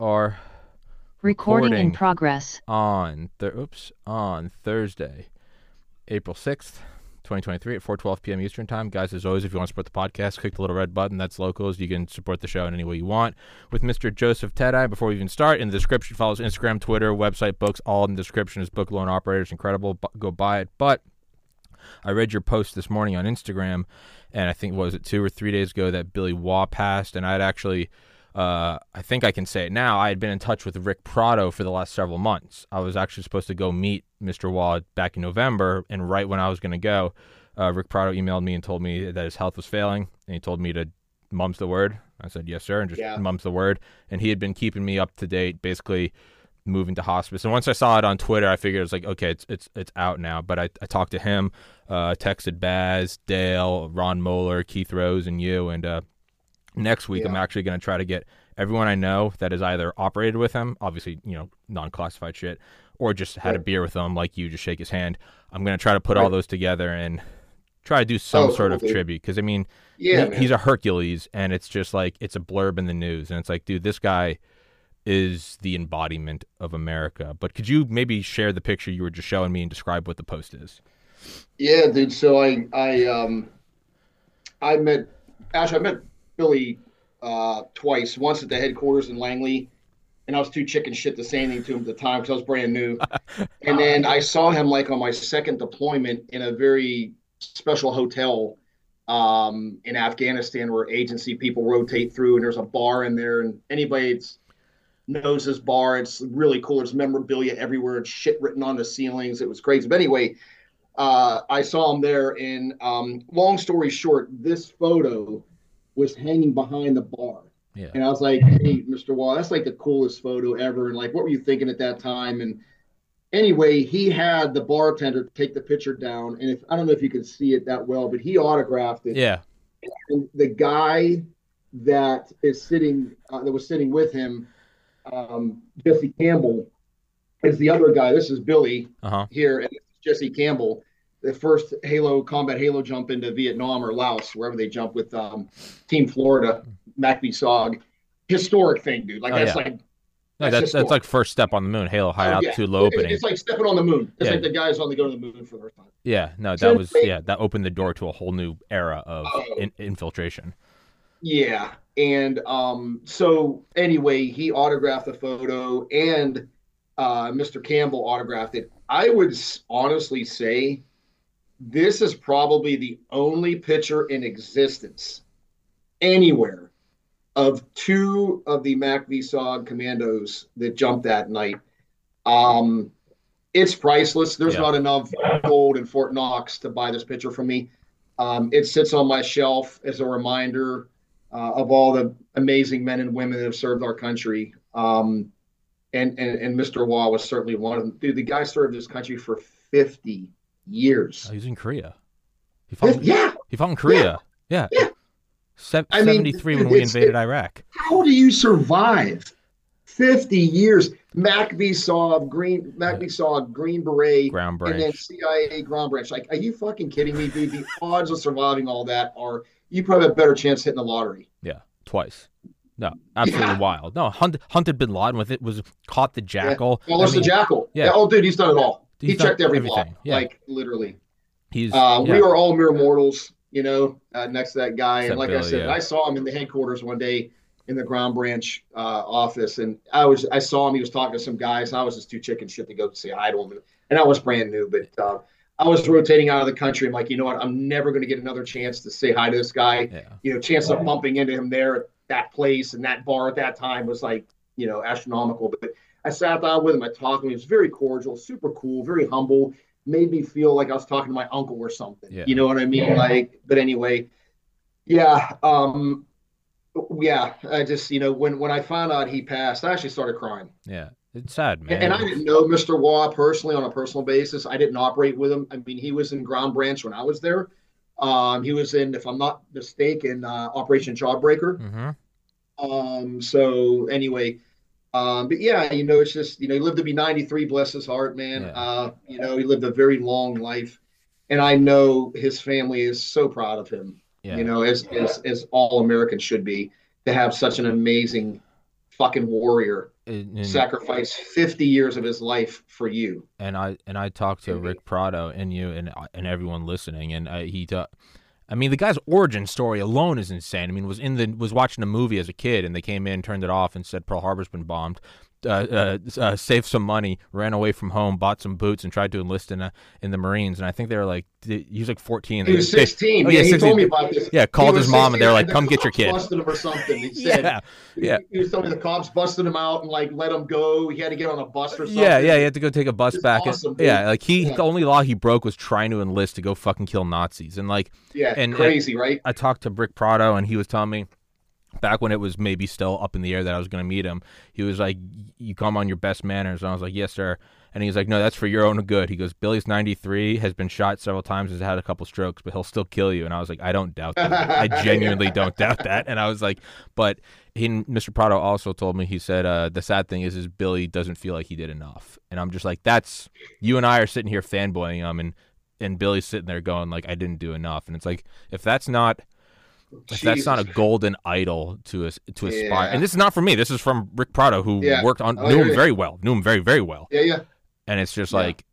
are Recording in progress. on th- oops on Thursday, April sixth, twenty twenty three at four twelve p.m. Eastern time. Guys, as always, if you want to support the podcast, click the little red button. That's locals. You can support the show in any way you want. With Mr. Joseph Teti. Before we even start, in the description, follows Instagram, Twitter, website, books, all in the description. Is book loan operators incredible? Bu- go buy it. But I read your post this morning on Instagram, and I think was it two or three days ago that Billy Waugh passed, and I'd actually, uh, I think I can say it now. I had been in touch with Rick Prado for the last several months. I was actually supposed to go meet Mr. Waugh back in November, and right when I was going to go, uh, Rick Prado emailed me and told me that his health was failing, and he told me to mum's the word. I said yes, sir, and just Yeah. mum's the word. And he had been keeping me up to date, basically moving to hospice. And once I saw it on Twitter, I figured it was like, okay, it's it's it's out now. But I, I talked to him, uh, texted Baz, Dale, Ron Moeller, Keith Rose, and you. And uh, next week, I'm actually going to try to get everyone I know that has either operated with him, obviously, you know, non-classified shit, or just had a beer with him, like you, just shake his hand. I'm going to try to put all those together and try to do some Oh, sort cool, of dude. tribute. Because I mean, Yeah, he- he's a Hercules, and it's just like it's a blurb in the news, and it's like, dude, this guy is the embodiment of America. But could you maybe share the picture you were just showing me and describe what the post is? Yeah, dude. So I I um I met Ash. I met Billy uh twice. Once at the headquarters in Langley, and I was too chicken shit to say anything to him at the time because I was brand new. And then I saw him like on my second deployment in a very special hotel um in Afghanistan where agency people rotate through, and there's a bar in there, and anybody that's knows this bar. It's really cool. There's memorabilia everywhere. It's shit written on the ceilings. It was crazy. But anyway, uh, I saw him there. And um, long story short, this photo was hanging behind the bar. Yeah. And I was like, hey, Mr. Waugh, that's like the coolest photo ever. And like, what were you thinking at that time? And anyway, he had the bartender take the picture down. And if I don't know if you can see it that well, but he autographed it Yeah. and the guy that is sitting uh, that was sitting with him um, jesse campbell is the other guy this is billy Uh huh. here and this is jesse campbell the first halo combat halo jump into vietnam or laos wherever they jump with um, team florida MACV-SOG historic thing dude like Oh, that's yeah. like No, That's that's that's like first step on the moon, Halo high oh, yeah. altitude, low opening. it's like stepping on the moon it's Yeah. like the guys on the go to the moon for the first time yeah, no, So that was anyway- yeah, that opened the door to a whole new era of Oh. in, infiltration. Yeah. And um, so anyway, he autographed the photo and uh, Mr. Campbell autographed it. I would honestly say this is probably the only picture in existence anywhere of two of the MACV-SOG commandos that jumped that night. Um, it's priceless. There's Yeah. not enough gold in Fort Knox to buy this picture from me. Um, it sits on my shelf as a reminder uh, of all the amazing men and women that have served our country. Um, and, and and Mr. Waugh was certainly one of them. Dude, the guy served this country for 50 years. Oh, he was in Korea. He fought. Yeah. He fought in Korea. Yeah. Yeah. Se- I mean, 73 when we invaded Iraq. How do you survive 50 years? MACV-SOG Green MACV-SOG Green Beret Ground branch. and then. CIA ground branch. Like, are you fucking kidding me, dude? The odds of surviving all that are you probably have a better chance hitting the lottery. Yeah, twice. No, absolutely Yeah. wild. No, hunted, hunted bin Laden with it. Was caught the jackal. Well, that's I mean, the jackal. yeah. Yeah. Oh, dude, he's done it all. He's he checked every everything. block, Yeah. like literally. He's Uh, yeah, We are all mere mortals, you know, uh, next to that guy. Except and like I said, yeah. I saw him in the headquarters one day in the ground branch uh, office, and I was I saw him. He was talking to some guys. I was just too chicken shit to go say hi to him, and I was brand new, but uh, I was rotating out of the country. I'm like, you know what? I'm never going to get another chance to say hi to this guy. yeah. You know, chance of bumping into him there at that place and that bar at that time was like, you know, astronomical. But I sat down with him. I talked to him. He was very cordial, super cool, very humble. Made me feel like I was talking to my uncle or something. Yeah. You know what I mean? Like, but anyway, yeah, um, yeah. I just, you know, when when I found out he passed, I actually started crying. Yeah, it's sad, man. And I didn't know Mr. Waugh personally on a personal basis. I didn't operate with him. I mean, he was in Ground Branch when I was there. Um, he was in, if I'm not mistaken, uh, Operation Jawbreaker. hmm Um, so anyway, um, but yeah, you know, it's just, you know, he lived to be 93, bless his heart, man. Yeah. Uh, you know, he lived a very long life. And I know his family is so proud of him, Yeah. you know, as, as, as all Americans should be to have such an amazing fucking warrior And- sacrificed 50 years of his life for you. and I and I talked to. Rick Prado and you and and everyone listening, and I, he, ta- I mean, the guy's origin story alone is insane. I mean, was in the was watching a movie as a kid, and they came in, turned it off, and said Pearl Harbor's been bombed. Uh, uh, uh, saved some money, ran away from home, bought some boots, and tried to enlist in a, in the Marines. And I think they were like, he was like fourteen. He was They- 16. Oh, yeah, yeah, he 16. told me about this. Yeah, called his mom, and they were 16, like, the "Come get your kid." Busted him or something. He said, yeah, yeah. He, he was telling me the cops busted him out and like let him go. He had to get on a bus or something. Yeah, yeah, he had to go take a bus It's back. awesome, yeah, like he, Yeah. the only law he broke was trying to enlist to go fucking kill Nazis. And like, yeah. and- crazy, right? I talked to Rick Prado, and he was telling me back when it was maybe still up in the air that I was going to meet him. He was like, "You come on your best manners," and I was like, "Yes, sir." And he's like, "No, that's for your own good." He goes, "Billy's 93, has been shot several times, has had a couple strokes, but he'll still kill you." And I was like, "I don't doubt that. I genuinely don't doubt that." And I was like, "But." He, Mr. Prado also told me he said uh, the sad thing is is Billy doesn't feel like he did enough, and I'm just like that's you and I are sitting here fanboying him, and and Billy's sitting there going like I didn't do enough, and it's like if that's not if that's not a golden idol to us to aspire, Yeah. and this is not from me. This is from Rick Prado, who Yeah. worked on Oh, knew yeah, him very well, knew him very very well, Yeah, yeah. and it's just like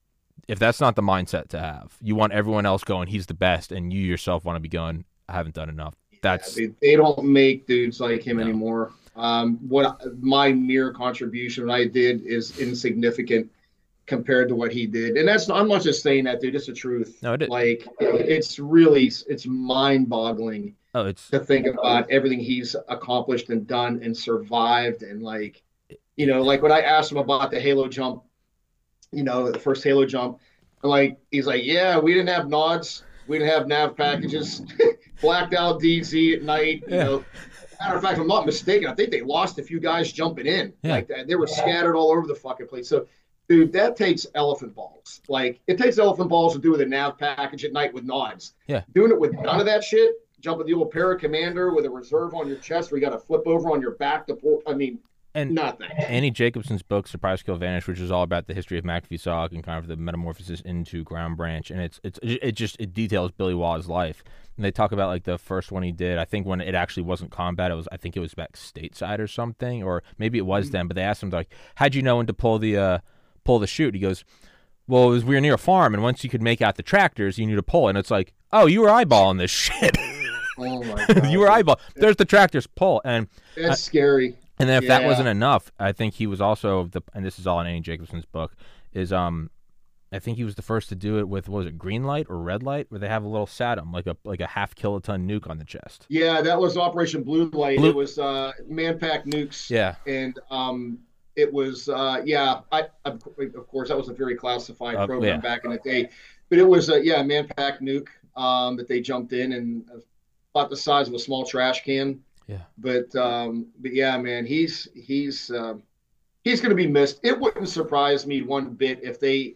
if that's not the mindset to have, you want everyone else going, he's the best, and you yourself want to be going, I haven't done enough. That's They, they don't make dudes like him No. anymore. Um, what my mere contribution I did is insignificant compared to what he did, and that's I'm not just saying that, dude. It's the truth. No, it is. Like it's really it's mind-boggling oh, it's to think about everything he's accomplished and done and survived, and like you know, like when I asked him about the Halo jump, you know, the first Halo jump, like he's like, yeah, we didn't have nods, we didn't have nav packages, blacked out DZ at night, you Yeah. know. Matter of fact, if I'm not mistaken, I think they lost a few guys jumping in. Yeah. Like that. They were scattered all over the fucking place. So, dude, that takes elephant balls. Like it takes elephant balls to do with a nav package at night with nods. Yeah. Doing it with none of that shit, jumping the old para commander with a reserve on your chest where you got to flip over on your back to pull. I mean, and nothing. Annie Jacobsen's book Surprise Kill Vanish, which is all about the history of MACV-SOG and kind of the metamorphosis into Ground Branch, and it's it's it just it details Billy Waugh's life. And they talk about like the first one he did. I think when it actually wasn't combat, it was I think it was back stateside or something, or maybe it was then. But they asked him like, "How'd you know when to pull the uh, pull the chute?" He goes, "Well, it was we were near a farm, and once you could make out the tractors, you knew to pull." And it's like, "Oh, you were eyeballing this shit. Oh my god. you were eyeball. There's the tractors pull." And That's scary. and then if that wasn't enough, I think he was also the and this is all in Annie Jacobsen's book is um I think he was the first to do it with what was it green light or red light where they have a little SADM like a like a half kiloton nuke on the chest. Yeah, that was Operation Blue Light. Blue- It was uh, Manpack nukes. Yeah. and um, it was uh, yeah. I, of of course that was a very classified Uh, program yeah. back in the day, but it was uh, yeah Manpack nuke um, that they jumped in and uh, about the size of a small trash can. Yeah. But um, but yeah, man, he's he's um, he's going to be missed. It wouldn't surprise me one bit if they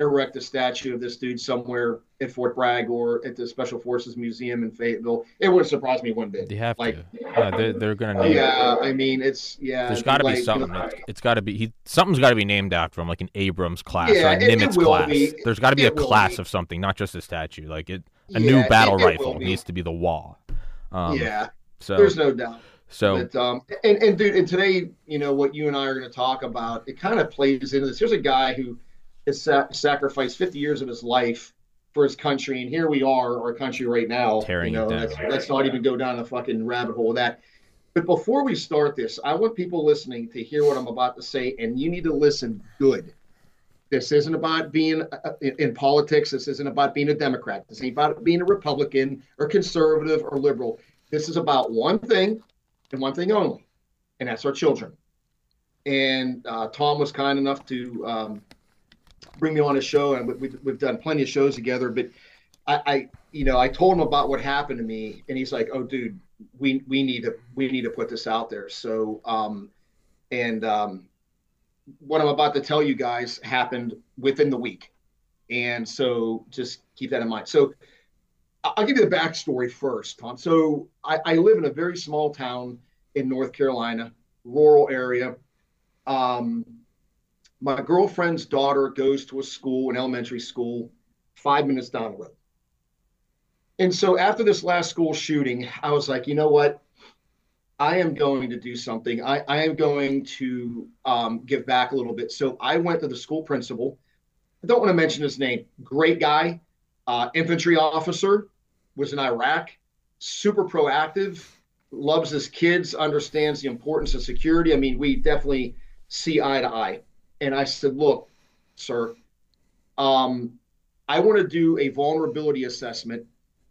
erect a statue of this dude somewhere at Fort Bragg or at the Special Forces Museum in Fayetteville. It wouldn't surprise me one bit. They have Like- to. Yeah, they're they're gonna need Yeah, I mean it's yeah. There's got to like, be something. It's, it's got to be he. Something's got to be named after him, like an Abrams class Yeah, or a it- it Nimitz will class. be. There's got to be a It class be. of something, not just a statue. Like it, a yeah, new battle it rifle needs to be the Waugh. Um, yeah, So there's no doubt. so But um, and and dude, and today, you know what you and I are going to talk about, it kind of plays into this. Here's a guy who has sa- sacrificed 50 years of his life for his country, and here we are, our country right now. Tearing you it know, down. let's, let's not even go down the fucking rabbit hole of that. But before we start this, I want people listening to hear what I'm about to say, and you need to listen good. This isn't about being uh, in, in politics. This isn't about being a Democrat. This ain't about being a Republican or conservative or liberal. This is about one thing and one thing only, and that's our children. And uh, Tom was kind enough to um, bring me on his show, and we, we, we've done plenty of shows together. But I, I, you know, I told him about what happened to me, and he's like, "Oh, dude, we we need to we need to put this out there." So, um, and um, what I'm about to tell you guys happened within the week, and so just keep that in mind. So. I'll give you the backstory first, Tom. So I, I live in a very small town in North Carolina, rural area. Um, my girlfriend's daughter goes to a school, an elementary school, five minutes down the road. And so after this last school shooting, I was like, you know what? I am going to do something. I, I am going to um, give back a little bit. So I went to the school principal. I don't want to mention his name. Great guy, uh, infantry officer, was in Iraq, super proactive, loves his kids, understands the importance of security. I mean, we definitely see eye to eye. And I said, look, sir, um, I want to do a vulnerability assessment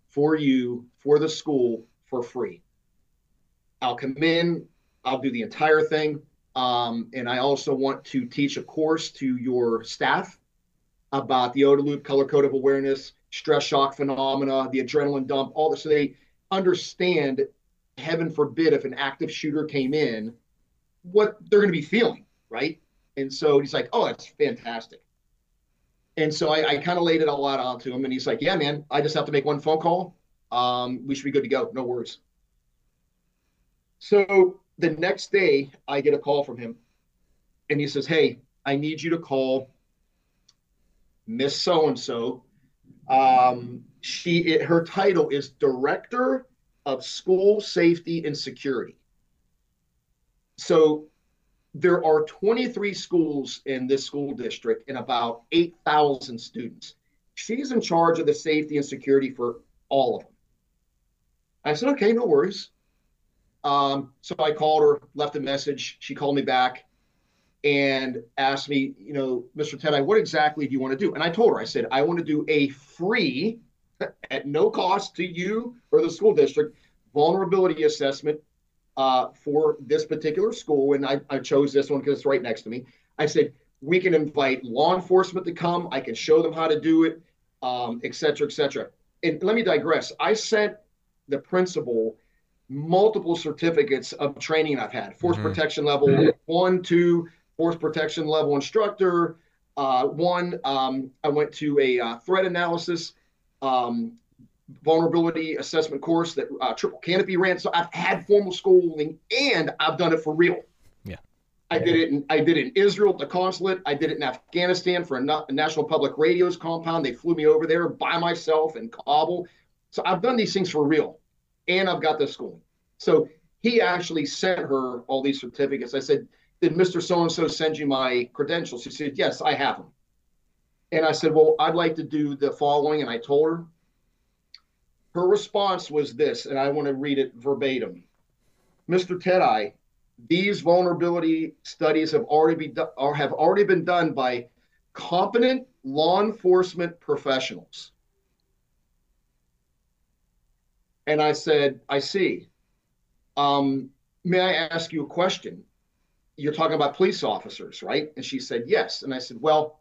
for you for the school for free. I'll come in, I'll do the entire thing. Um, and I also want to teach a course to your staff about the OODA loop, color code of awareness, stress shock phenomena, the adrenaline dump, all this. So they understand, heaven forbid, if an active shooter came in, what they're going to be feeling, right? And so he's like, oh, that's fantastic. And so I, I kind of laid it all out onto him, and he's like, "Yeah, man, I just have to make one phone call. Um, we should be good to go. No worries." So the next day, I get a call from him, and he says, "Hey, I need you to call Miss So and So. She, it, her title is Director of School Safety and Security. So there are 23 schools in this school district and about 8,000 students. She's in charge of the safety and security for all of them. I said, okay, no worries. Um, so I called her, left a message. She called me back and asked me, you know, Mr. Ted, what exactly do you want to do? And I told her, I said, I want to do a free, at no cost to you or the school district, vulnerability assessment uh, for this particular school, and I, I chose this one because it's right next to me. I said, we can invite law enforcement to come. I can show them how to do it, um, et cetera, et cetera. And let me digress. I sent the principal multiple certificates of training I've had force mm-hmm. protection level one, two, force protection level instructor. Uh, one, um, I went to a uh, threat analysis um, vulnerability assessment course that uh, Triple Canopy ran. So I've had formal schooling and I've done it for real. Yeah. I did it in I did it in Israel at the consulate. I did it in Afghanistan for a, a National Public Radio's compound. They flew me over there by myself in Kabul. So I've done these things for real, and I've got the schooling. So he actually sent her all these certificates. I said, "Did Mr. So and So send you my credentials?" She said, "Yes, I have them." And I said, "Well, I'd like to do the following." And I told her, her response was this, and I want to read it verbatim. Mr. Teti, these vulnerability studies have already, or have already been done by competent law enforcement professionals. And I said, I see. Um, may I ask you a question? You're talking about police officers, right? And she said, yes. And I said, well,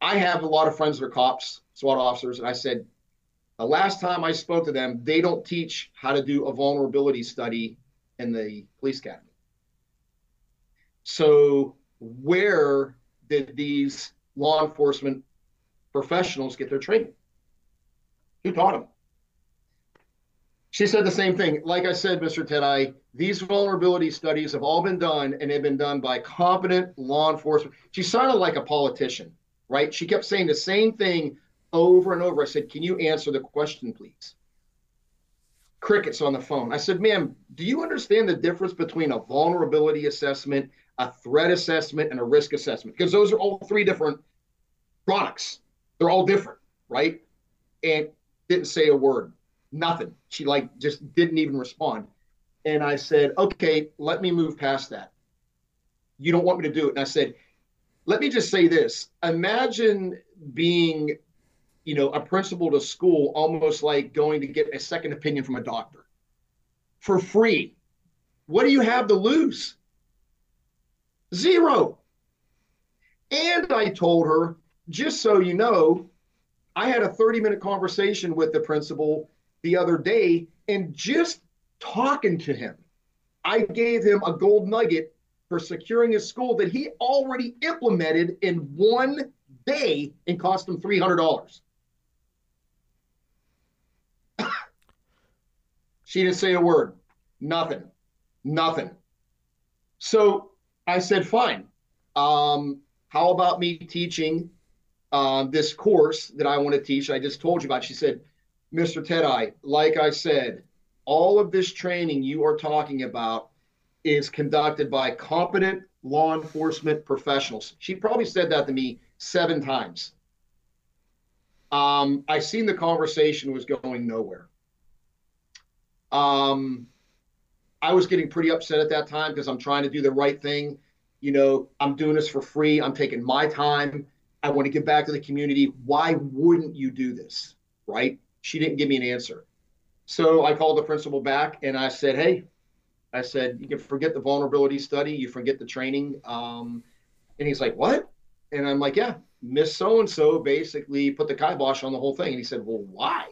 I have a lot of friends that are cops, SWAT officers. And I said, the last time I spoke to them, they don't teach how to do a vulnerability study in the police academy. So, where did these law enforcement professionals get their training? Who taught them? She said the same thing. Like I said, Mr. Teti, these vulnerability studies have all been done and they've been done by competent law enforcement. She sounded like a politician, right? She kept saying the same thing over and over. I said, Can you answer the question, please? Crickets on the phone. I said, Ma'am, do you understand the difference between a vulnerability assessment, a threat assessment, and a risk assessment? Because those are all three different products. They're all different, right? And didn't say a word, nothing. She like just didn't even respond. And I said, Okay, let me move past that. You don't want me to do it. And I said, let me just say this imagine being you know, a principal to school almost like going to get a second opinion from a doctor for free. What do you have to lose? Zero. And I told her, just so you know, I had a 30 minute conversation with the principal the other day, and just talking to him, I gave him a gold nugget for securing his school that he already implemented in one day and cost him $300. She didn't say a word. Nothing. Nothing. So I said, fine. Um, how about me teaching uh, this course that I want to teach? I just told you about. She said, Mr. Teti, like I said, all of this training you are talking about is conducted by competent law enforcement professionals. She probably said that to me seven times. Um, I seen the conversation was going nowhere. Um, I was getting pretty upset at that time because I'm trying to do the right thing. You know, I'm doing this for free. I'm taking my time. I want to give back to the community. Why wouldn't you do this? Right? She didn't give me an answer. So I called the principal back and I said, Hey, I said, you can forget the vulnerability study, you forget the training. Um, and he's like, What? And I'm like, Yeah, Miss So and so basically put the kibosh on the whole thing. And he said, Well, why?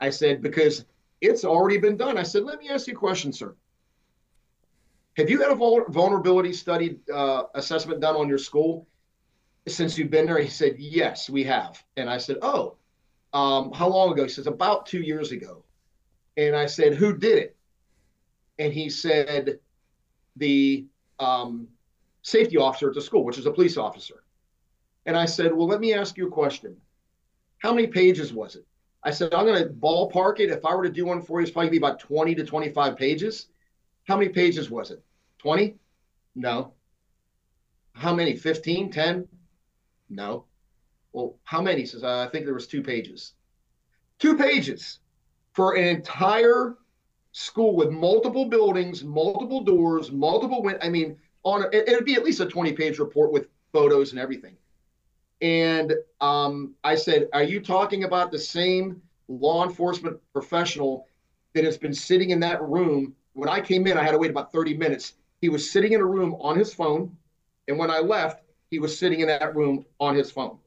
I said, Because it's already been done. I said, Let me ask you a question, sir. Have you had a vulnerability study uh, assessment done on your school since you've been there? He said, Yes, we have. And I said, Oh, um, how long ago? He says, About two years ago. And I said, Who did it? And he said, The um, safety officer at the school, which is a police officer. And I said, Well, let me ask you a question. How many pages was it? I said, I'm going to ballpark it. If I were to do one for you, it's probably be about 20 to 25 pages. How many pages was it? 20? No. How many? 15? 10? No. Well, how many? He says, I think there was two pages. Two pages for an entire school with multiple buildings, multiple doors, multiple win- I mean, on a, it, would be at least a 20 page report with photos and everything. And um, I said, Are you talking about the same law enforcement professional that has been sitting in that room? When I came in, I had to wait about 30 minutes. He was sitting in a room on his phone. And when I left, he was sitting in that room on his phone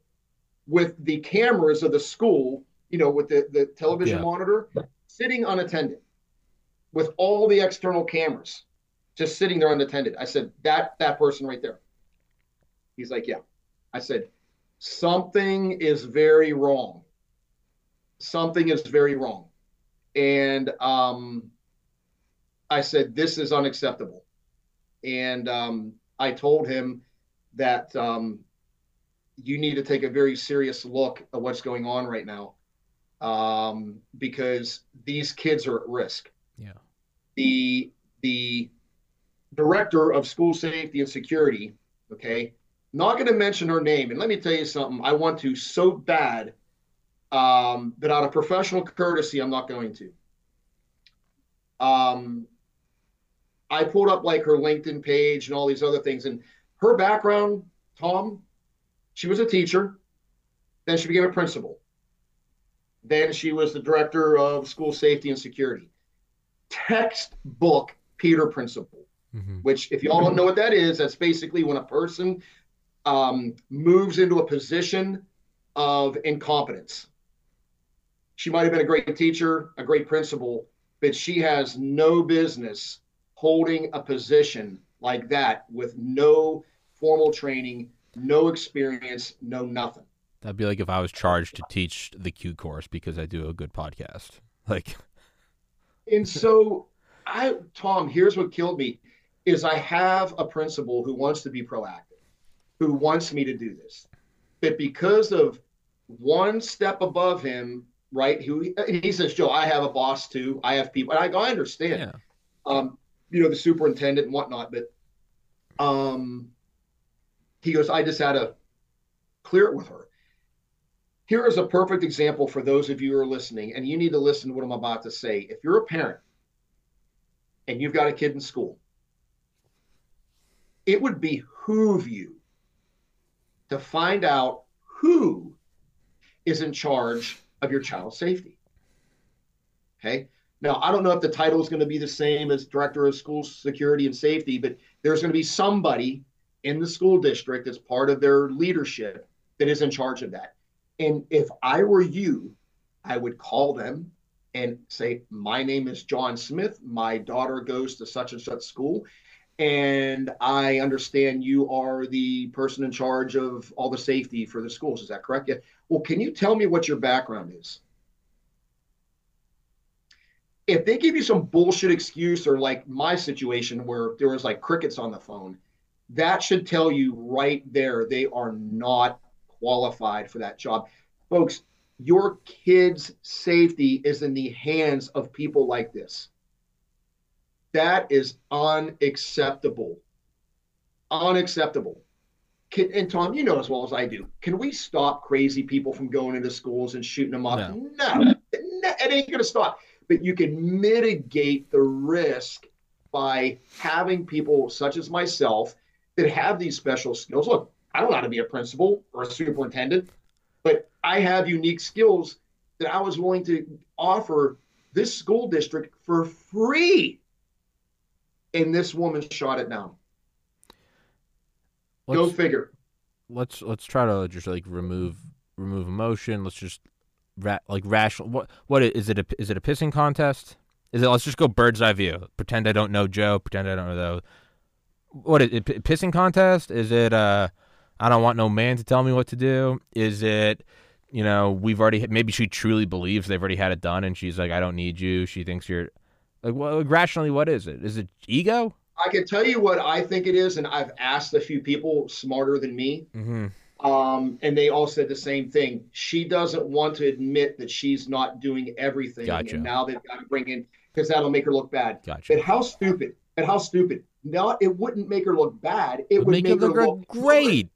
with the cameras of the school, you know, with the, the television yeah. monitor, sitting unattended with all the external cameras just sitting there unattended. I said, that that person right there. He's like, yeah. I said, something is very wrong. Something is very wrong. And um, I said, this is unacceptable. And um, I told him that um, you need to take a very serious look at what's going on right now um, because these kids are at risk. Yeah. The the director of school safety and security, okay, not going to mention her name. And let me tell you something, I want to so bad, um, but out of professional courtesy, I'm not going to. Um, I pulled up like her LinkedIn page and all these other things. And her background, Tom, she was a teacher. Then she became a principal. Then she was the director of school safety and security. Textbook Peter principle, mm-hmm. which, if y'all don't know what that is, that's basically when a person um, moves into a position of incompetence. She might have been a great teacher, a great principal, but she has no business holding a position like that with no formal training, no experience, no nothing. That'd be like if I was charged to teach the Q course because I do a good podcast. Like And so I Tom, here's what killed me is I have a principal who wants to be proactive who wants me to do this. But because of one step above him, right? Who he says, Joe, I have a boss too. I have people. And I go, I understand. Yeah. Um, you know, the superintendent and whatnot, but um he goes, I just had to clear it with her. Here is a perfect example for those of you who are listening, and you need to listen to what I'm about to say. If you're a parent and you've got a kid in school, it would behoove you to find out who is in charge of your child's safety. Okay. Now, I don't know if the title is going to be the same as director of school security and safety, but there's going to be somebody in the school district that's part of their leadership that is in charge of that. And if I were you, I would call them and say, My name is John Smith. My daughter goes to such and such school and I understand you are the person in charge of all the safety for the schools. Is that correct? Yeah. Well, can you tell me what your background is? If they give you some bullshit excuse or like my situation where there was like crickets on the phone, that should tell you right there they are not qualified for that job. Folks, your kids' safety is in the hands of people like this. That is unacceptable. Unacceptable. Can, and Tom, you know as well as I do, can we stop crazy people from going into schools and shooting them up? No, no it ain't going to stop. But you can mitigate the risk by having people such as myself that have these special skills. Look, I don't know how to be a principal or a superintendent, but I have unique skills that I was willing to offer this school district for free. And this woman shot it down. Let's, Go figure. Let's let's try to just like remove remove emotion. Let's just ra- like rational. What what is it? A, is it a pissing contest? Is it? Let's just go bird's eye view. Pretend I don't know Joe. Pretend I don't know though. What is it? Pissing contest? Is it? Uh, I don't want no man to tell me what to do. Is it? You know, we've already. Maybe she truly believes they've already had it done, and she's like, I don't need you. She thinks you're. Like, well, rationally, what is it? Is it ego? I can tell you what I think it is, and I've asked a few people smarter than me. Mm-hmm. Um, and they all said the same thing. She doesn't want to admit that she's not doing everything. Gotcha. And now they've got to bring in because that'll make her look bad. Gotcha. But how stupid! And how stupid! Not it wouldn't make her look bad. It, it would make, make her look, look great.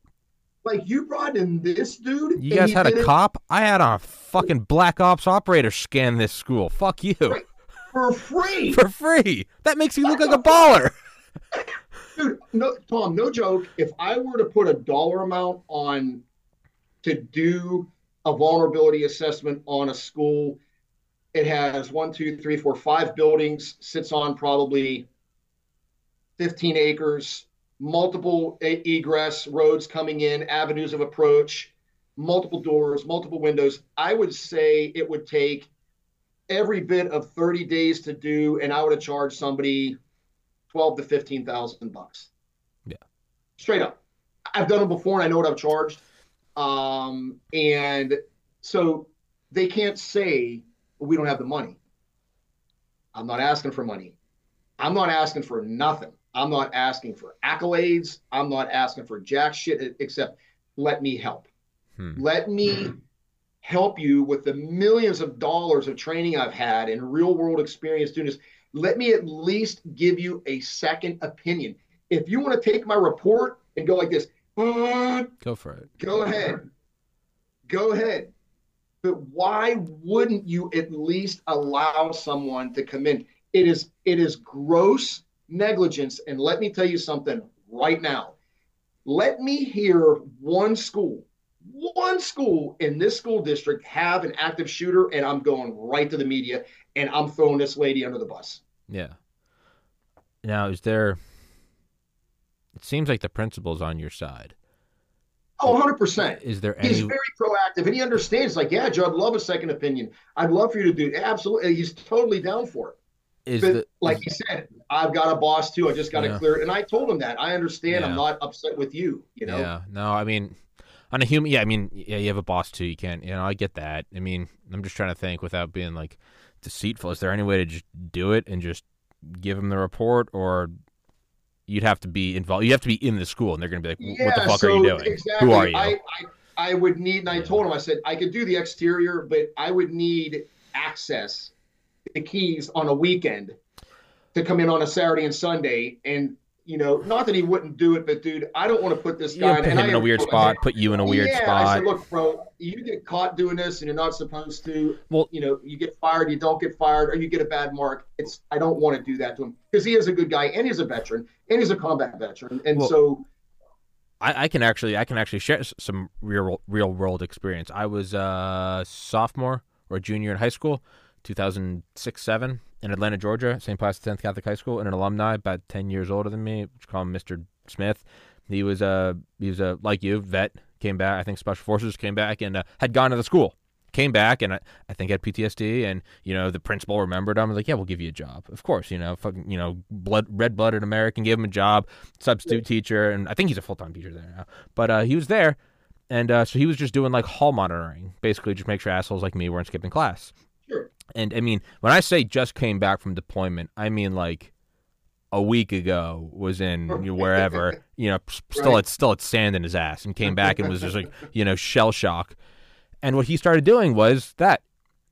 Like you brought in this dude. You guys had a cop. I had a fucking black ops operator scan this school. Fuck you. Right. For free. For free. That makes you look like a baller. Dude, no, Tom, no joke. If I were to put a dollar amount on to do a vulnerability assessment on a school, it has one, two, three, four, five buildings, sits on probably 15 acres, multiple egress roads coming in, avenues of approach, multiple doors, multiple windows. I would say it would take every bit of 30 days to do, and I would have charged somebody twelve to fifteen thousand bucks. Yeah, straight up. I've done them before, and I know what I've charged. Um, and so they can't say we don't have the money. I'm not asking for money. I'm not asking for nothing. I'm not asking for accolades. I'm not asking for jack shit except let me help. Hmm. Let me help you with the millions of dollars of training I've had and real world experience doing this let me at least give you a second opinion. If you want to take my report and go like this, go for it. Go ahead. Go ahead. But why wouldn't you at least allow someone to come in? It is it is gross negligence. And let me tell you something right now. Let me hear one school, one school in this school district have an active shooter, and I'm going right to the media and I'm throwing this lady under the bus. Yeah. Now, is there? It seems like the principal's on your side. Oh, 100 percent. Is there any? He's very proactive, and he understands. Like, yeah, Joe, I'd love a second opinion. I'd love for you to do. Absolutely, he's totally down for it. Is but, the, like he said, I've got a boss too. I just got to yeah. clear it, and I told him that. I understand. Yeah. I'm not upset with you. You know. Yeah. No, I mean, on a human. Yeah, I mean, yeah, you have a boss too. You can't. You know, I get that. I mean, I'm just trying to think without being like deceitful. Is there any way to just do it and just give him the report, or you'd have to be involved? You have to be in the school, and they're going to be like, yeah, "What the fuck so are you doing? Exactly. Who are you?" I, I, I would need, and I told him, I said, I could do the exterior, but I would need access, the keys on a weekend to come in on a Saturday and Sunday and you know, not that he wouldn't do it, but dude, I don't want to put this guy put him in a weird spot, put you in a weird yeah, spot. I said, look, bro, you get caught doing this and you're not supposed to. Well, you know, you get fired, you don't get fired, or you get a bad mark. It's I don't want to do that to him because he is a good guy and he's a veteran and he's a combat veteran, and well, so. I, I, can actually I can actually share some real real world experience. I was a sophomore or junior in high school, 2006 seven in Atlanta, Georgia, St. Pius 10th Catholic High School, and an alumni about ten years older than me. which call him Mr. Smith. He was a he was a like you vet. Came back, I think Special Forces came back and uh, had gone to the school. Came back and I, I think had PTSD and you know the principal remembered him. I was like, yeah, we'll give you a job. Of course, you know, fucking you know, blood red blooded American gave him a job, substitute teacher, and I think he's a full time teacher there now. But uh, he was there, and uh, so he was just doing like hall monitoring, basically just make sure assholes like me weren't skipping class. And I mean, when I say just came back from deployment, I mean like a week ago was in you know, wherever, you know, still right. at still at sand in his ass, and came back and was just like you know shell shock. And what he started doing was that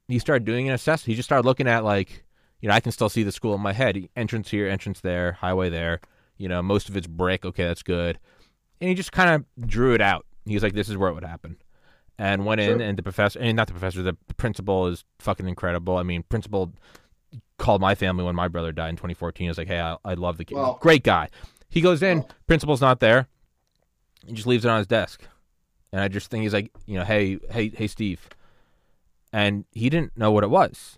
he started doing an assessment. He just started looking at like, you know, I can still see the school in my head. Entrance here, entrance there, highway there. You know, most of it's brick. Okay, that's good. And he just kind of drew it out. He was like, this is where it would happen. And went in, Sure. and the professor, and not the professor, the principal is fucking incredible. I mean, principal called my family when my brother died in 2014. He was like, hey, I, I love the kid. Wow. Great guy. He goes in, Wow. principal's not there. He just leaves it on his desk. And I just think he's like, you know, hey, hey, hey, Steve. And he didn't know what it was.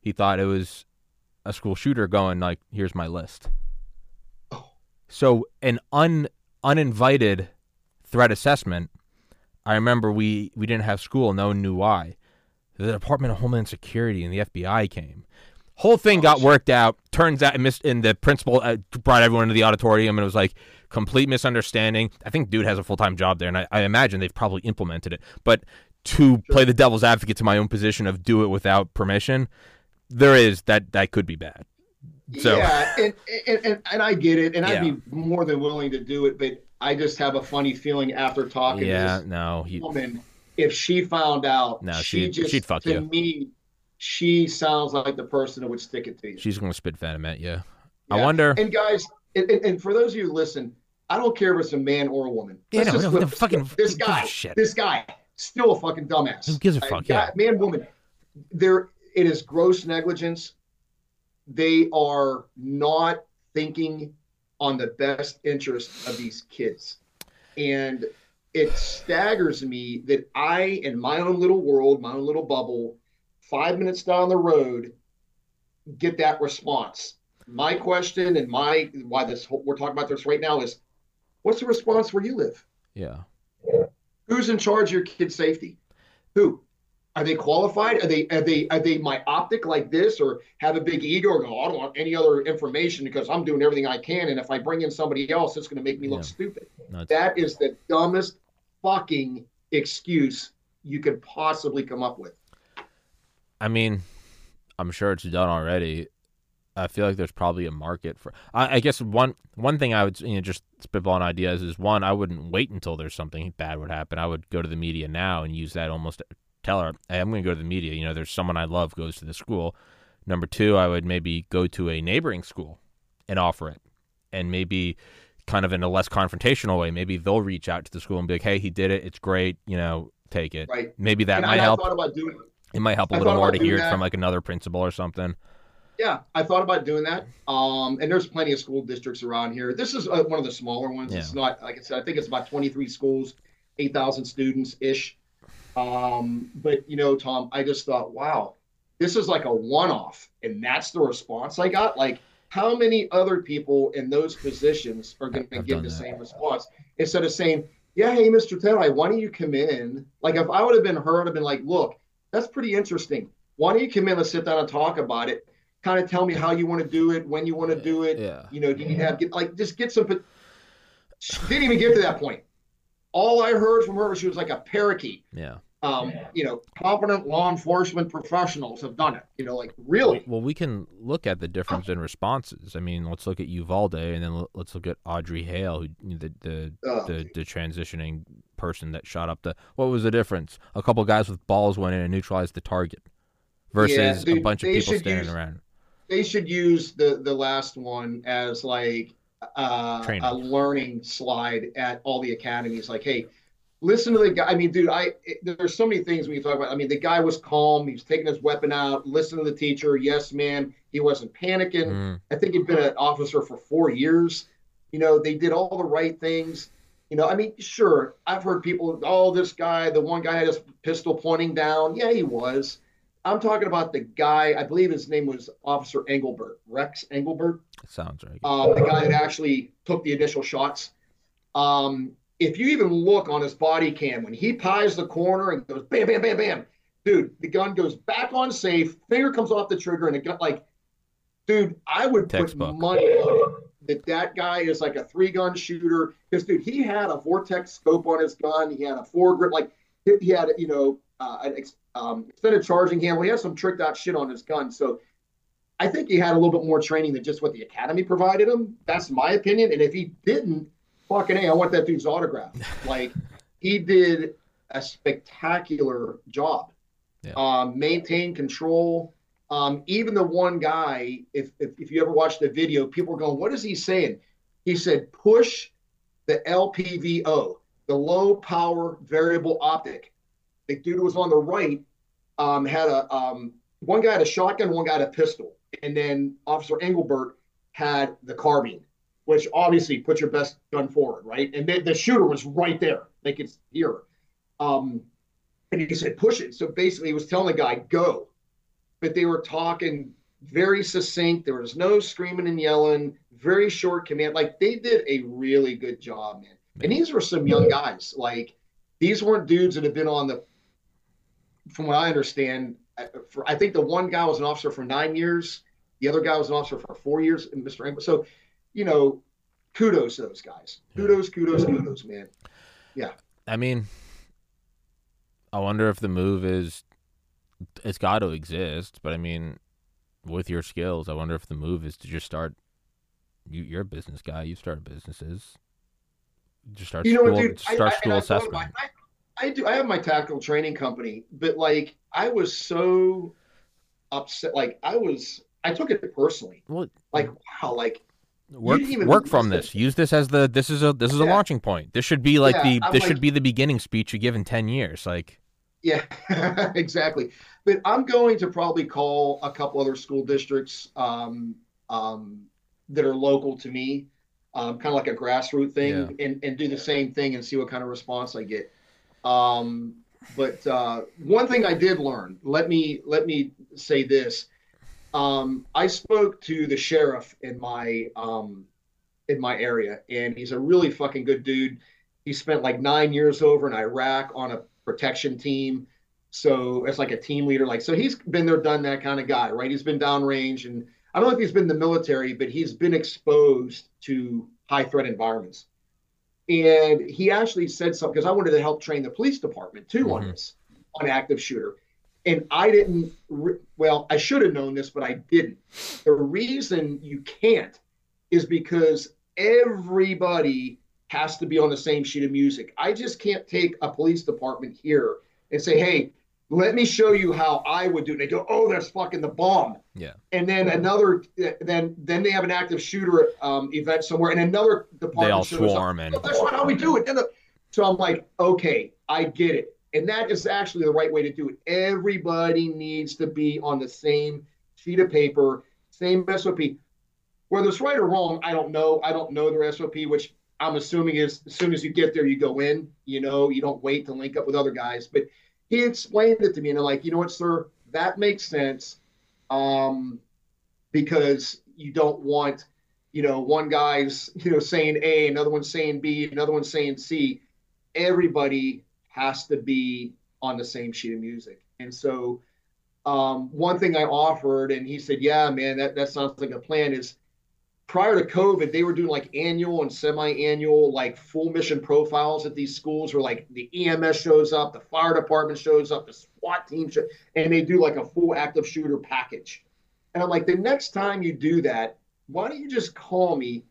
He thought it was a school shooter going like, here's my list. Oh. So an un uninvited threat assessment. I remember we we didn't have school. No one knew why. The Department of Homeland Security and the FBI came. Whole thing Oh, got worked out. Turns out, and and the principal uh, brought everyone into the auditorium, and it was like complete misunderstanding. I think dude has a full time job there, and I, I imagine they've probably implemented it. But to play the devil's advocate to my own position of do it without permission, there is that that could be bad. So- yeah, and, and and and I get it, and I'd be more than willing to do it, but I just have a funny feeling after talking yeah, to this no, he, woman, if she found out, No, she she'd- just she'd fuck to you. me, she sounds like the person that would stick it to you. she's gonna spit venom at you. I wonder. And guys, and, and, for those of you who listen, I don't care if it's a man or a woman. Yeah, no, no, flip no, this. fucking- this guy, shit? this guy, still a fucking dumbass. Who gives a fuck? guy- Yeah. man, woman, there it is gross negligence. They are not thinking on the best interest of these kids, and it staggers me that I, in my own little world, my own little bubble, five minutes down the road, get that response. My question and my why this whole, we're talking about this right now is, what's the response where you live? Yeah. Who's in charge of your kid's safety? Who? Are they qualified? Are they are they are they myopic like this, or have a big ego, or go, I don't want any other information because I'm doing everything I can, and if I bring in somebody else, it's going to make me look stupid. No, That is the dumbest fucking excuse you could possibly come up with. I mean, I'm sure it's done already. I feel like there's probably a market for. I, I guess one one thing I would you know just spitballing ideas is one I wouldn't wait until there's something bad would happen. I would go to the media now and use that almost tell her, hey, I'm going to go to the media. You know, there's someone I love goes to the school. Number two, I would maybe go to a neighboring school and offer it, and maybe kind of in a less confrontational way. Maybe they'll reach out to the school and be like, hey, he did it. It's great. You know, take it. Right. Maybe that and might I, help. I thought about doing It might help a I little more to hear it from like another principal or something. Yeah, I thought about doing that. Um, and there's plenty of school districts around here. This is uh, one of the smaller ones. It's not like I said. I think it's about 23 schools, 8,000 students ish. Um, but you know, Tom, I just thought, wow, this is like a one-off, and that's the response I got. Like, how many other people in those positions are going to I've give the that. same response instead of saying, "Yeah, hey, Mr. Taylor, why don't you come in?" Like, if I would have been her, I'd have been like, "Look, that's pretty interesting. Why don't you come in? Let's sit down and talk about it." kind of tell me how you want to do it, when you want to do it. Yeah. You know, do you have get like just get some? She didn't even get to that point. All I heard from her was she was like a parakeet. Yeah. Um, you know, competent law enforcement professionals have done it. You know, like really. Well, we can look at the difference in responses. I mean, let's look at Uvalde, and then let's look at Audrey Hale, who the the, the the transitioning person that shot up the. What was the difference? A couple guys with balls went in and neutralized the target, versus Yeah, a bunch of people standing use- around. they should use the the last one as like uh, a learning slide at all the academies. Like, hey, listen to the guy. I mean, dude, I it, there's so many things when you talk about. I mean, the guy was calm. He was taking his weapon out. Listen to the teacher. Yes, man. He wasn't panicking. Mm, I think he'd been an officer for four years. You know, they did all the right things. You know, I mean, sure, I've heard people, oh, this guy, the one guy had his pistol pointing down. Yeah, he was. I'm talking about the guy, I believe his name was Officer Engelbert, Rex Engelbert, it sounds right. uh, the guy that actually took the initial shots. Um, if you even look on his body cam, when he pies the corner and goes bam, bam, bam, bam, dude, the gun goes back on safe, finger comes off the trigger, and the gun, like, dude, I would Textbook. put money on it that that guy is like a three gun shooter. Because, dude, he had a vortex scope on his gun, he had a foregrip, like, he he had, you know, uh, an ex, um, extended charging handle. He had some tricked out shit on his gun. So, I think he had a little bit more training than just what the academy provided him. That's my opinion. And if he didn't, fucking hey, I want that dude's autograph. Like he did a spectacular job. Yeah. Um, maintain control. Um, even the one guy, if, if if you ever watched the video, people were going, "What is he saying?" He said, "Push the LPVO, the low power variable optic." The dude who was on the right um, had a um, one guy had a shotgun, one guy had a pistol, and then Officer Engelbert had the carbine, which obviously put your best gun forward, right? And the, the shooter was right there; they could hear. Um, and he said, "Push it." So basically, he was telling the guy, "Go," but they were talking very succinct. There was no screaming and yelling. Very short command. Like they did a really good job, man. And these were some young guys. Like these weren't dudes that had been on the. From what I understand, for I think the one guy was an officer for nine years. The other guy was an officer for four years. And Mr. Engel. So, you know, kudos to those guys. Kudos, kudos, kudos, man. Yeah. I mean, I wonder if the move is it's got to exist, but I mean, with your skills, I wonder if the move is to just start. You, you're a business guy. You start businesses. Just start You know school. what, dude? Start I- school I thought assessment. I, I do. I have my tactical training company, but like I was so upset. Like I was, I took it personally. well, Like wow, like work work from this. Use this as the this is a this is a launching point. This should be like Yeah, the I'm this like- should be the beginning speech you give in ten years. Like Yeah, exactly. But I'm going to probably call a couple other school districts um, um, that are local to me, um, kind of like a grassroots thing, and, and do the same thing and see what kind of response I get. Um, but uh, one thing I did learn, let me let me say this. Um, I spoke to the sheriff in my um, in my area, and he's a really fucking good dude. He spent like nine years over in Iraq on a protection team. So it's like a team leader. Like, so he's been there, done that kind of guy, right? He's been downrange. And I don't know if he's been in the military, but he's been exposed to high threat environments. And he actually said something because I wanted to help train the police department too on Mhm. this, on active shooter. And I didn't, re- well, I should have known this, but I didn't. The reason you can't is because everybody has to be on the same sheet of music. I just can't take a police department here and say, hey, let me show you how I would do it. They go, oh, that's fucking the bomb. Yeah. And then another, then then they have an active shooter um, event somewhere, and another department they all shows up. swarm and "Oh, that's not how we do it. And the- so I'm like, okay, I get it. And that is actually the right way to do it. Everybody needs to be on the same sheet of paper, same SOP. Whether it's right or wrong, I don't know. I don't know their SOP, which I'm assuming is as soon as you get there, you go in. You know, you don't wait to link up with other guys. But he explained it to me, and I'm like, you know what, sir, that makes sense. Um, because you don't want, you know, one guy's, you know, saying A, another one's saying B, another one's saying C. Everybody has to be on the same sheet of music. And so um, one thing I offered, and he said, yeah, man, that, that sounds like a plan is prior to COVID, they were doing like annual and semi-annual, like full mission profiles at these schools where like the EMS shows up, the fire department shows up, the SWAT team, show, and they do like a full active shooter package. And I'm like, the next time you do that, why don't you just call me?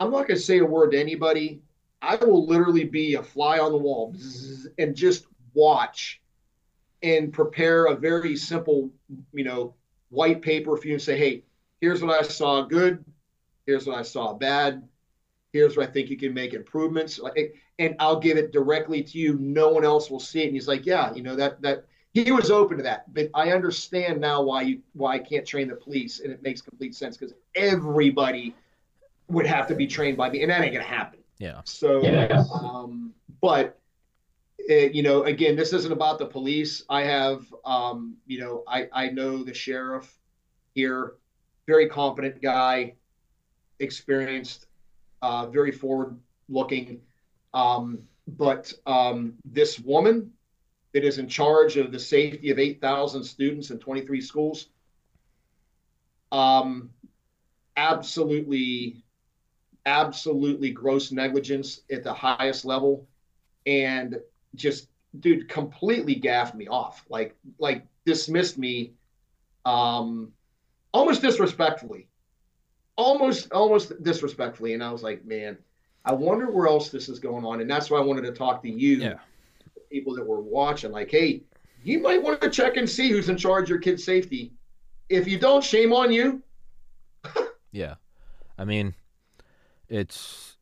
I'm not to say a word to anybody. I will literally be a fly on the wall and just watch and prepare a very simple, you know, white paper for you and say, hey, here's what I saw good. Here's what I saw bad. Here's where I think you can make improvements. Like, and I'll give it directly to you. No one else will see it. And he's like, yeah, you know, that, that, he was open to that, but I understand now why you why I can't train the police, and it makes complete sense because everybody would have to be trained by me, and that ain't gonna happen. yeah. So, Yeah. um, but uh, you know, again, this isn't about the police. I have, um, you know, I I know the sheriff here, very competent guy, experienced, uh, very forward looking. Um, but um, this woman that is in charge of the safety of 8,000 students in 23 schools, um, absolutely absolutely gross negligence at the highest level and just dude completely gaffed me off like like dismissed me um almost disrespectfully almost almost disrespectfully and i was like man i wonder where else this is going on and that's why i wanted to talk to you Yeah. people that were watching, like, hey, you might want to check and see who's in charge of your kid's safety. If you don't, shame on you. yeah, I mean, it's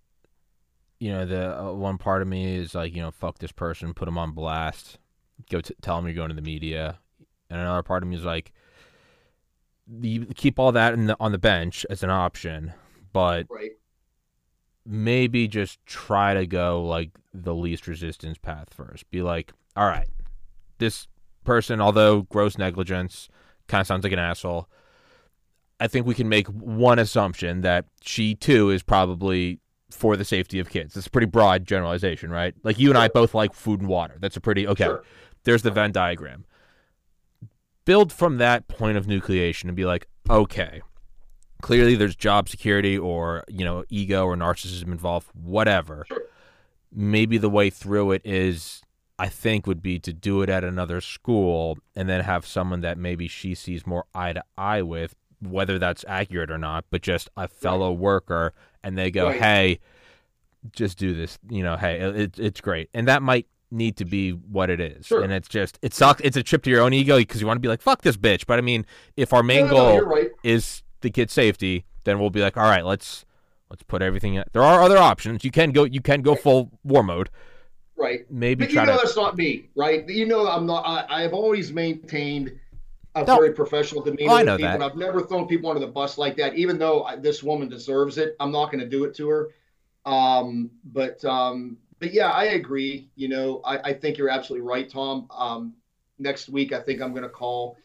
you know the uh, one part of me is like you know fuck this person, put them on blast, go t- tell them you're going to the media, and another part of me is like, you keep all that the, on the bench as an option, but right. maybe just try to go like the least resistance path first. Be like, all right, this person, although gross negligence, kind of sounds like an asshole. I think we can make one assumption that she too is probably for the safety of kids. It's a pretty broad generalization, right? Like you and I both like food and water. That's a pretty okay. Sure. There's the Venn diagram. Build from that point of nucleation and be like, okay, clearly there's job security or you know ego or narcissism involved, whatever. Sure. Maybe the way through it is I think would be to do it at another school and then have someone that maybe she sees more eye to eye with, whether that's accurate or not, but just a fellow right. worker, and they go, right. "Hey, just do this," you know, "Hey, it, it's great," and that might need to be what it is, sure. and it's just it sucks. It's a trip to your own ego because you want to be like, "Fuck this bitch," but I mean, if our main no, goal no, right. is the kid's safety, then we'll be like, "All right, let's." Let's put everything. In. There are other options. You can go. You can go full war mode, right? Maybe, but you know to... that's not me, right? You know I'm not. I, I have always maintained a no. very professional demeanor. Oh, I know people. that. I've never thrown people under the bus like that. Even though I, this woman deserves it, I'm not going to do it to her. Um, but um, but yeah, I agree. You know, I, I think you're absolutely right, Tom. Um, next week, I think I'm going to call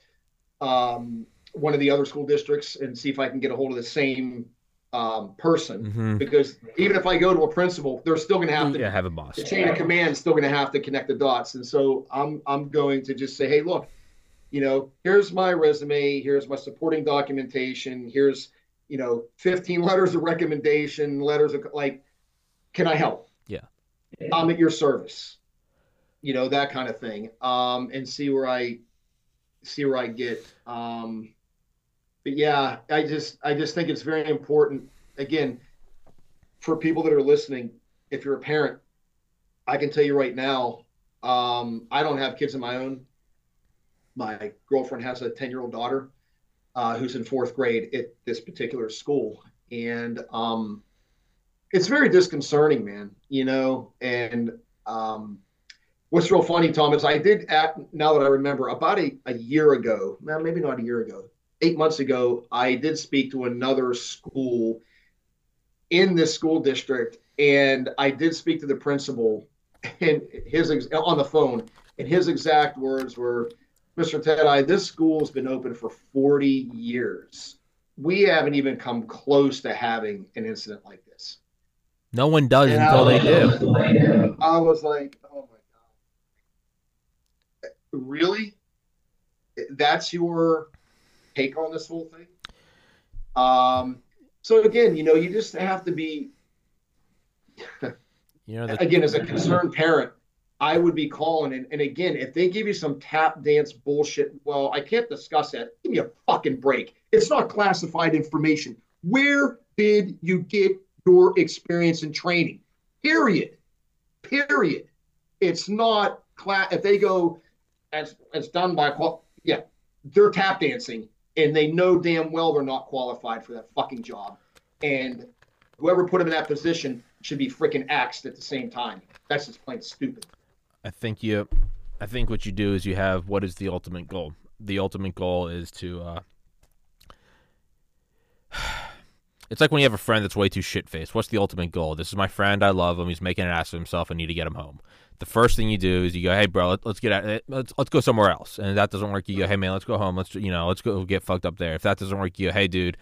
um, one of the other school districts and see if I can get a hold of the same um, person mm-hmm. because even if I go to a principal, they're still going to have to yeah, have a boss. The chain of command is still going to have to connect the dots, and so I'm I'm going to just say, hey, look, you know, here's my resume, here's my supporting documentation, here's you know, 15 letters of recommendation, letters of like, can I help? I'm at your service, you know, that kind of thing, um, and see where I see where I get. Um, but yeah, I just I just think it's very important. Again, for people that are listening, if you're a parent, I can tell you right now, um, I don't have kids of my own. My girlfriend has a 10 year old daughter uh, who's in fourth grade at this particular school. And um, it's very disconcerting, man, you know. And um, what's real funny, Tom, is I did at now that I remember, about a, a year ago, maybe not a year ago, eight months ago, I did speak to another school in this school district, and I did speak to the principal, and his on the phone, and his exact words were, "Mr. Ted, I this school's been open for 40 years. We haven't even come close to having an incident like this." No one does and until they do. I was like, "Oh my god, really? That's your take on this whole thing. Um, so again, you know, you just have to be. you know, the- again, as a concerned parent, I would be calling, and, and again, if they give you some tap dance bullshit, well, I can't discuss that. Give me a fucking break. It's not classified information. Where did you get your experience and training? Period. Period. It's not class. If they go, as as done by yeah, they're tap dancing and they know damn well they're not qualified for that fucking job. And whoever put them in that position should be freaking axed at the same time. That's just plain stupid. I think you, I think what you do is you have what is the ultimate goal. The ultimate goal is to. Uh, it's like when you have a friend that's way too shit faced. What's the ultimate goal? This is my friend. I love him. He's making an ass of himself. I need to get him home the first thing you do is you go, hey, bro, let, us get out, eh, let's let's go somewhere else. And if that doesn't work, you go, hey, man, let's go home. Let's you know, let's go get fucked up there. If that doesn't work, you go, hey, dude,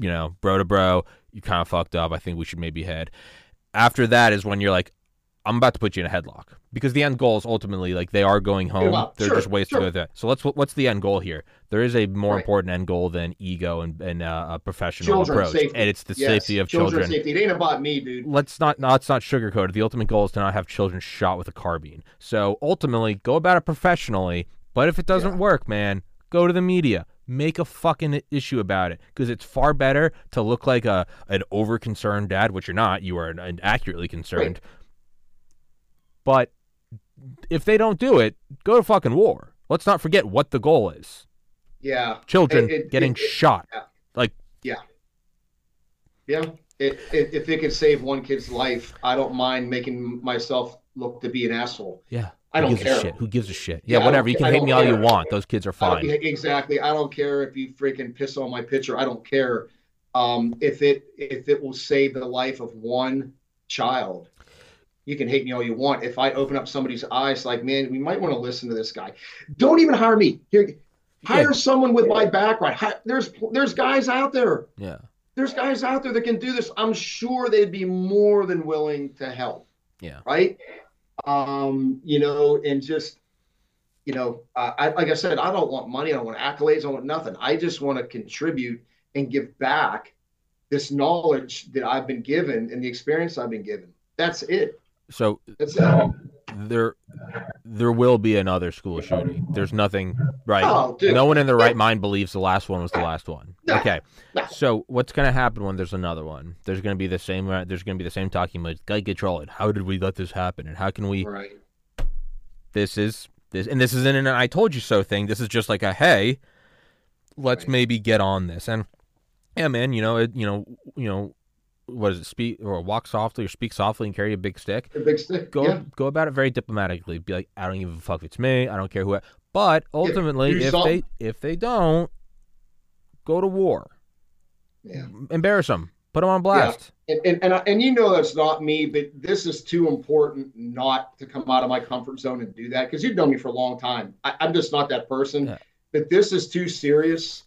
you know, bro to bro, you kind of fucked up. I think we should maybe head. After that is when you're like, I'm about to put you in a headlock because the end goal is ultimately like they are going home. Well, They're sure, just ways sure. to go there. So let's what's the end goal here? There is a more right. important end goal than ego and, and uh, a professional children approach, safety. and it's the yes. safety of children. children. Safety. It ain't about me, dude. Let's not, not let's not sugarcoat it. The ultimate goal is to not have children shot with a carbine. So ultimately, go about it professionally. But if it doesn't Yeah. work, man, go to the media. Make a fucking issue about it because it's far better to look like a an over concerned dad, which you're not. You are an, an accurately concerned, but if they don't do it, go to fucking war. Let's not forget what the goal is. Yeah. Children It- it- getting it- shot. yeah. Like Yeah. It, it, if it could save one kid's life, I don't mind making myself look to be an asshole. yeah. I Who don't gives care. a shit? Who gives a shit? Yeah, Yeah, whatever. You can hate me all you want. Those kids are I fine. exactly. I don't care if you freaking piss on my picture. I don't care. Um, if it if it will save the life of one child, you can hate me all you want. If I open up somebody's eyes, like man, we might want to listen to this guy. Don't even hire me. Here, hire Yeah. someone with my background. Hi- There's there's guys out there. Yeah. There's guys out there that can do this. I'm sure they'd be more than willing to help. Yeah. Right. Um, you know, and just you know, uh, I, like I said, I don't want money. I don't want accolades. I don't want nothing. I just want to contribute and give back this knowledge that I've been given and the experience I've been given. That's it. So it. there there will be another school shooting. There's nothing right. Oh. No one in their right mind believes the last one was the last one. Okay. So what's going to happen when there's another one? There's going to be the same. There's going to be the same talking about gotta control it. How did we let this happen? And how can we? Right. This is this, and this isn't an "I told you so" thing. This is just like a hey, let's Right. maybe get on this. And yeah, man, you know, it, you know, you know, what is it? Speak or walk softly or speak softly and carry a big stick. The big stick. go Yeah. go about it very diplomatically. Be like, I don't even fuck if it's me. I don't care who. But ultimately, do if something. they if they don't, go to war. Yeah. Embarrass them. Put them on blast. And, and, and, I- and you know that's not me, but this is too important not to come out of my comfort zone and do that because you've known me for a long time. I, I'm just not that person. Yeah. But this is too serious.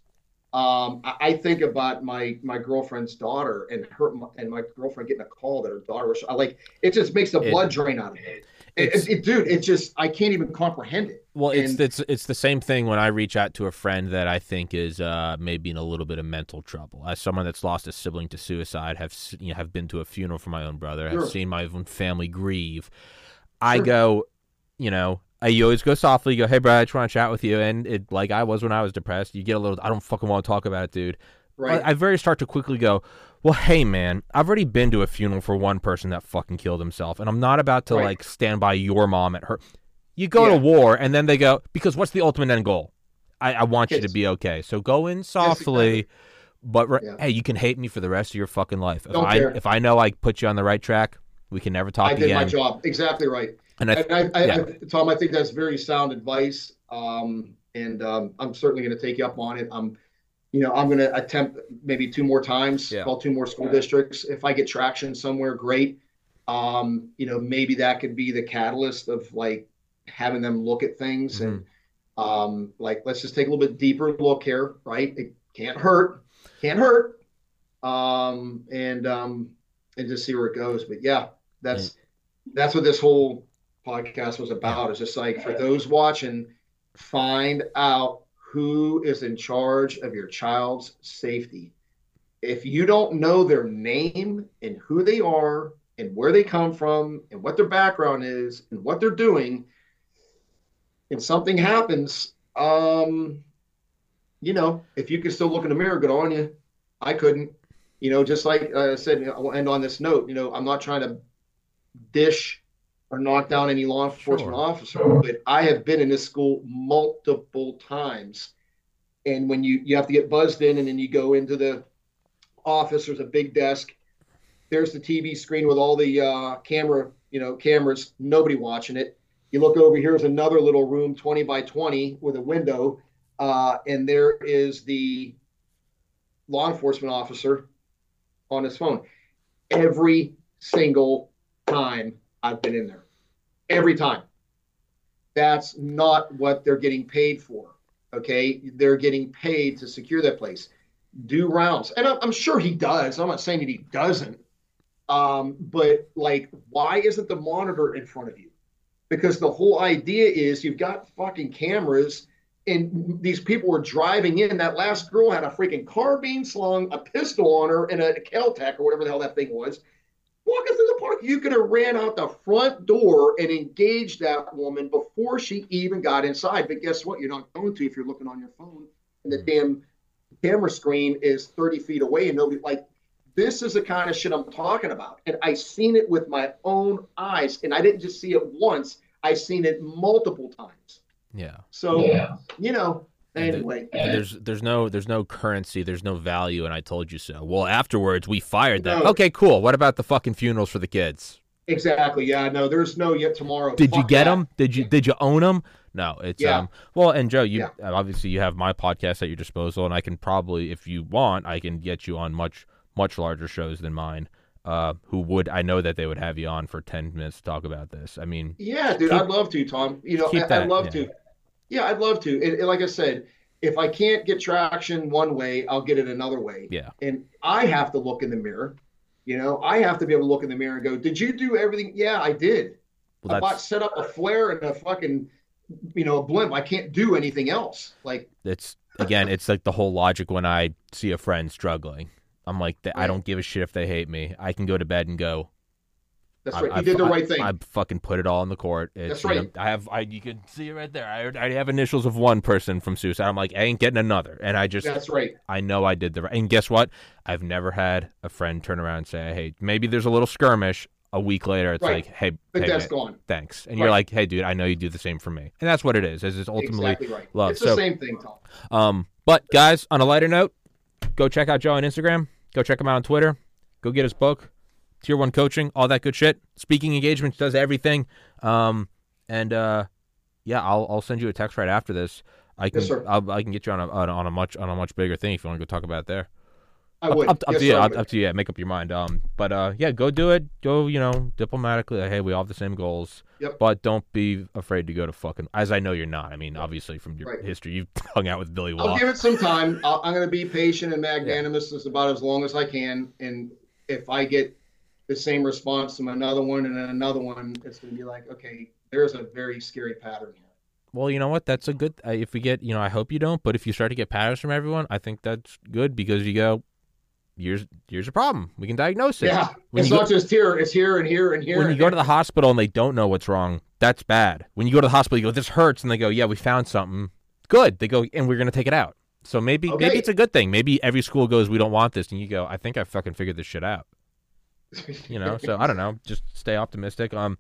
Um, I, I think about my my girlfriend's daughter and her and my girlfriend getting a call that her daughter was I like it just makes the It- blood drain out of me. It, It's- it, it- dude, it just I can't even comprehend it. Well, it's And- it's it's the same thing when I reach out to a friend that I think is uh, maybe in a little bit of mental trouble. As someone that's lost a sibling to suicide, have you know, have been to a funeral for my own brother, Sure. have seen my own family grieve. I go, you know, I, you always go softly. You go, hey, bro, I just want to chat with you, and it like I was when I was depressed. You get a little, I don't fucking want to talk about it, dude. Right. I, I very start to quickly go, well, hey, man, I've already been to a funeral for one person that fucking killed himself, and I'm not about to Right. like stand by your mom at her. You go Yeah. to war, and then they go because what's the ultimate end goal? I, I want you to be okay. So go in softly, but re- Yeah. hey, you can hate me for the rest of your fucking life. If Don't I care. if I know I put you on the right track, we can never talk I did again. my job exactly right. And I, And I, I, yeah. I, Tom, I think that's very sound advice. Um, and um, I'm certainly going to take you up on it. I'm, you know, I'm going to attempt maybe two more times, Yeah. call two more school districts. If I get traction somewhere, great. Um, you know, maybe that could be the catalyst of like having them look at things and um, like let's just take a little bit deeper look here, right? It can't hurt, can't hurt, um, and um, and just see where it goes. But yeah, that's that's what this whole podcast was about. It's just like for those watching, find out who is in charge of your child's safety. If you don't know their name and who they are and where they come from and what their background is and what they're doing, and something happens, um, you know, if you can still look in the mirror, good on you. I couldn't. You know, just like uh, I said, I'll end on this note. You know, I'm not trying to dish or knock down any law enforcement Sure. officer, but I have been in this school multiple times. And when you you have to get buzzed in, and then you go into the office, there's a big desk. There's the TV screen with all the uh, camera, you know, cameras. Nobody watching it. You look over here's another little room, 20 by 20, with a window, uh, and there is the law enforcement officer on his phone. Every single time I've been in there, every time. That's not what they're getting paid for. Okay, they're getting paid to secure that place, do rounds, and I'm, sure he does. I'm not saying that he doesn't, um, but like, why isn't the monitor in front of you? Because the whole idea is you've got fucking cameras, and these people were driving in. That last girl had a freaking carbine slung, a pistol on her, and a Kel-Tec or whatever the hell that thing was walking through the park. You could have ran out the front door and engaged that woman before she even got inside. But guess what? You're not going to if you're looking on your phone and the hmm. damn camera screen is 30 feet away and nobody like this is the kind of shit I'm talking about. And I seen it with my own eyes. And I didn't just see it once. I've seen it multiple times. Yeah. So Yeah. you know, And the- there's there's no there's no currency, there's no value, and I told you so. Well, afterwards we fired them. No. Okay, cool. What about the fucking funerals for the kids? exactly. Yeah, no, there's no yet tomorrow. Did you get that. them? Did you did you own them? No, it's Yeah. um. Well, and Joe, you obviously you have my podcast at your disposal, and I can probably, if you want, I can get you on much much larger shows than mine. Uh, who would I know that they would have you on for ten minutes to talk about this? I mean, Yeah, dude, Keep- I'd love to, Tom. You know, I, I'd love yeah. to. Yeah, I'd love to. And, and like I said, if I can't get traction one way, I'll get it another way. yeah, And I have to look in the mirror. You know, I have to be able to look in the mirror and go, "Did you do everything?" Yeah, I did. well, I bought, set up a flare and a fucking, you know, a blimp. I can't do anything else. Like, it's again, it's like the whole logic when I see a friend struggling. I'm like, I don't give a shit if they hate me. I can go to bed and go. That's right. I- you did the I- right thing. I fucking put it all in the court. It's, That's you know, right. I have, I you can see it right there. I already have initials of one person from suicide. I'm like, I ain't getting another, and I just, that's right. I know I did the right. And guess what? I've never had a friend turn around and say, "Hey, maybe there's a little skirmish." A week later, it's Right. like, "Hey, hey, that's man, gone. thanks," and you're like, "Hey, dude, I know you do the same for me," and that's what it is. Is it's ultimately exactly right. love. It's the So- same thing, Tom. um, but guys, on a lighter note, go check out Joe on Instagram. Go check him out on Twitter. Go get his book, Tier One Coaching, all that good shit. Speaking engagements does everything. Um, and uh, yeah, I'll I'll send you a text right after this. I can Yes. I'll, I can get you on a, on a much on a much bigger thing if you want to go talk about it there. I would. up, up Yes, to you. I Up, up to you. Yeah, make up your mind. Um, but uh, yeah, go do it. Go, you know, diplomatically. Like, hey, we all have the same goals. Yep. But don't be afraid to go to fucking. As I know you're not. I mean, obviously from your Right. history, you've hung out with Billy I'll Waugh. give it some time. I'll, I'm going to be patient and magnanimous as about as long as I can. And if I get the same response from another one and then another one, it's going to be like, okay, there's a very scary pattern here. Well, you know what? That's a good. Uh, if we get, you know, I hope you don't. But if you start to get patterns from everyone, I think that's good because you go, here's here's a problem. We can diagnose it. Yeah, When it's you go- not just here; it's here and here and here. when you go to the hospital and they don't know what's wrong, that's bad. When you go to the hospital, you go, this hurts, and they go, yeah, we found something. Good. They go, and we're gonna take it out. So maybe maybe it's a good thing. Maybe every school goes, we don't want this, and you go, I think I fucking figured this shit out. You know. so I don't know. Just stay optimistic. Um,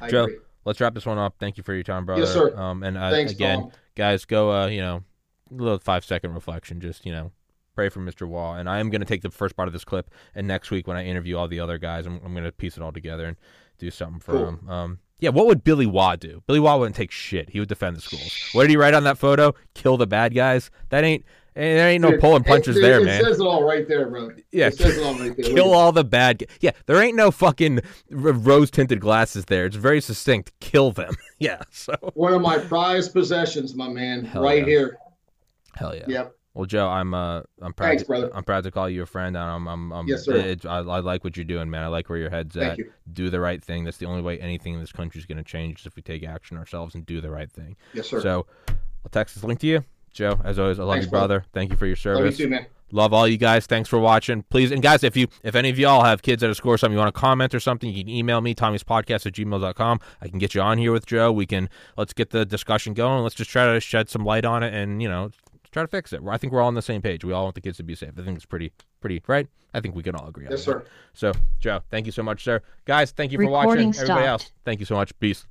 I Joe, agree. let's wrap this one up. Thank you for your time, brother. Yes, sir. Um, and uh, Thanks, again, Tom. guys, go. Uh, you know, a little five second reflection. Just you know, pray for Mr. Waugh. And I am going to take the first part of this clip, and next week when I interview all the other guys, I'm, I'm going to piece it all together and do something for Cool. him. Um, yeah, what would Billy Waugh do? Billy Waugh wouldn't take shit. He would defend the schools. What did he write on that photo? Kill the bad guys. That ain't. Eh, There ain't no Dude, pulling punches it, there, it man. says it all right there, bro. Yeah, it says it all right there. Kill all the bad. Yeah, there ain't no fucking rose tinted glasses there. It's very succinct. Kill them. yeah. So One of my prized possessions, my man, Hell right yeah. here. hell yeah. Yep. Well, Joe, I'm uh, I'm proud. Thanks, to, brother. I'm proud to call you a friend, and I'm, I'm, I'm Yes, sir. It, I, I like what you're doing, man. I like where your head's Thank at. you. Do the right thing. That's the only way anything in this country is going to change is if we take action ourselves and do the right thing. Yes, sir. So, I'll text this link to you, Joe. As always, I love Thanks, you, brother. brother. Thank you for your service. Love you service. too, man. Love all you guys. Thanks for watching. Please, and guys, if you, if any of y'all have kids at a school or something, you want to comment or something, you can email me, Tommy's podcast at gmail.com. I can get you on here with Joe. We can, let's get the discussion going. Let's just try to shed some light on it and, you know, try to fix it. I think we're all on the same page. We all want the kids to be safe. I think it's pretty, pretty, right? I think we can all agree on that. Yes, that. sir. So, Joe, thank you so much, sir. Guys, thank you for Recording watching. Everybody else, thank you so much. Peace.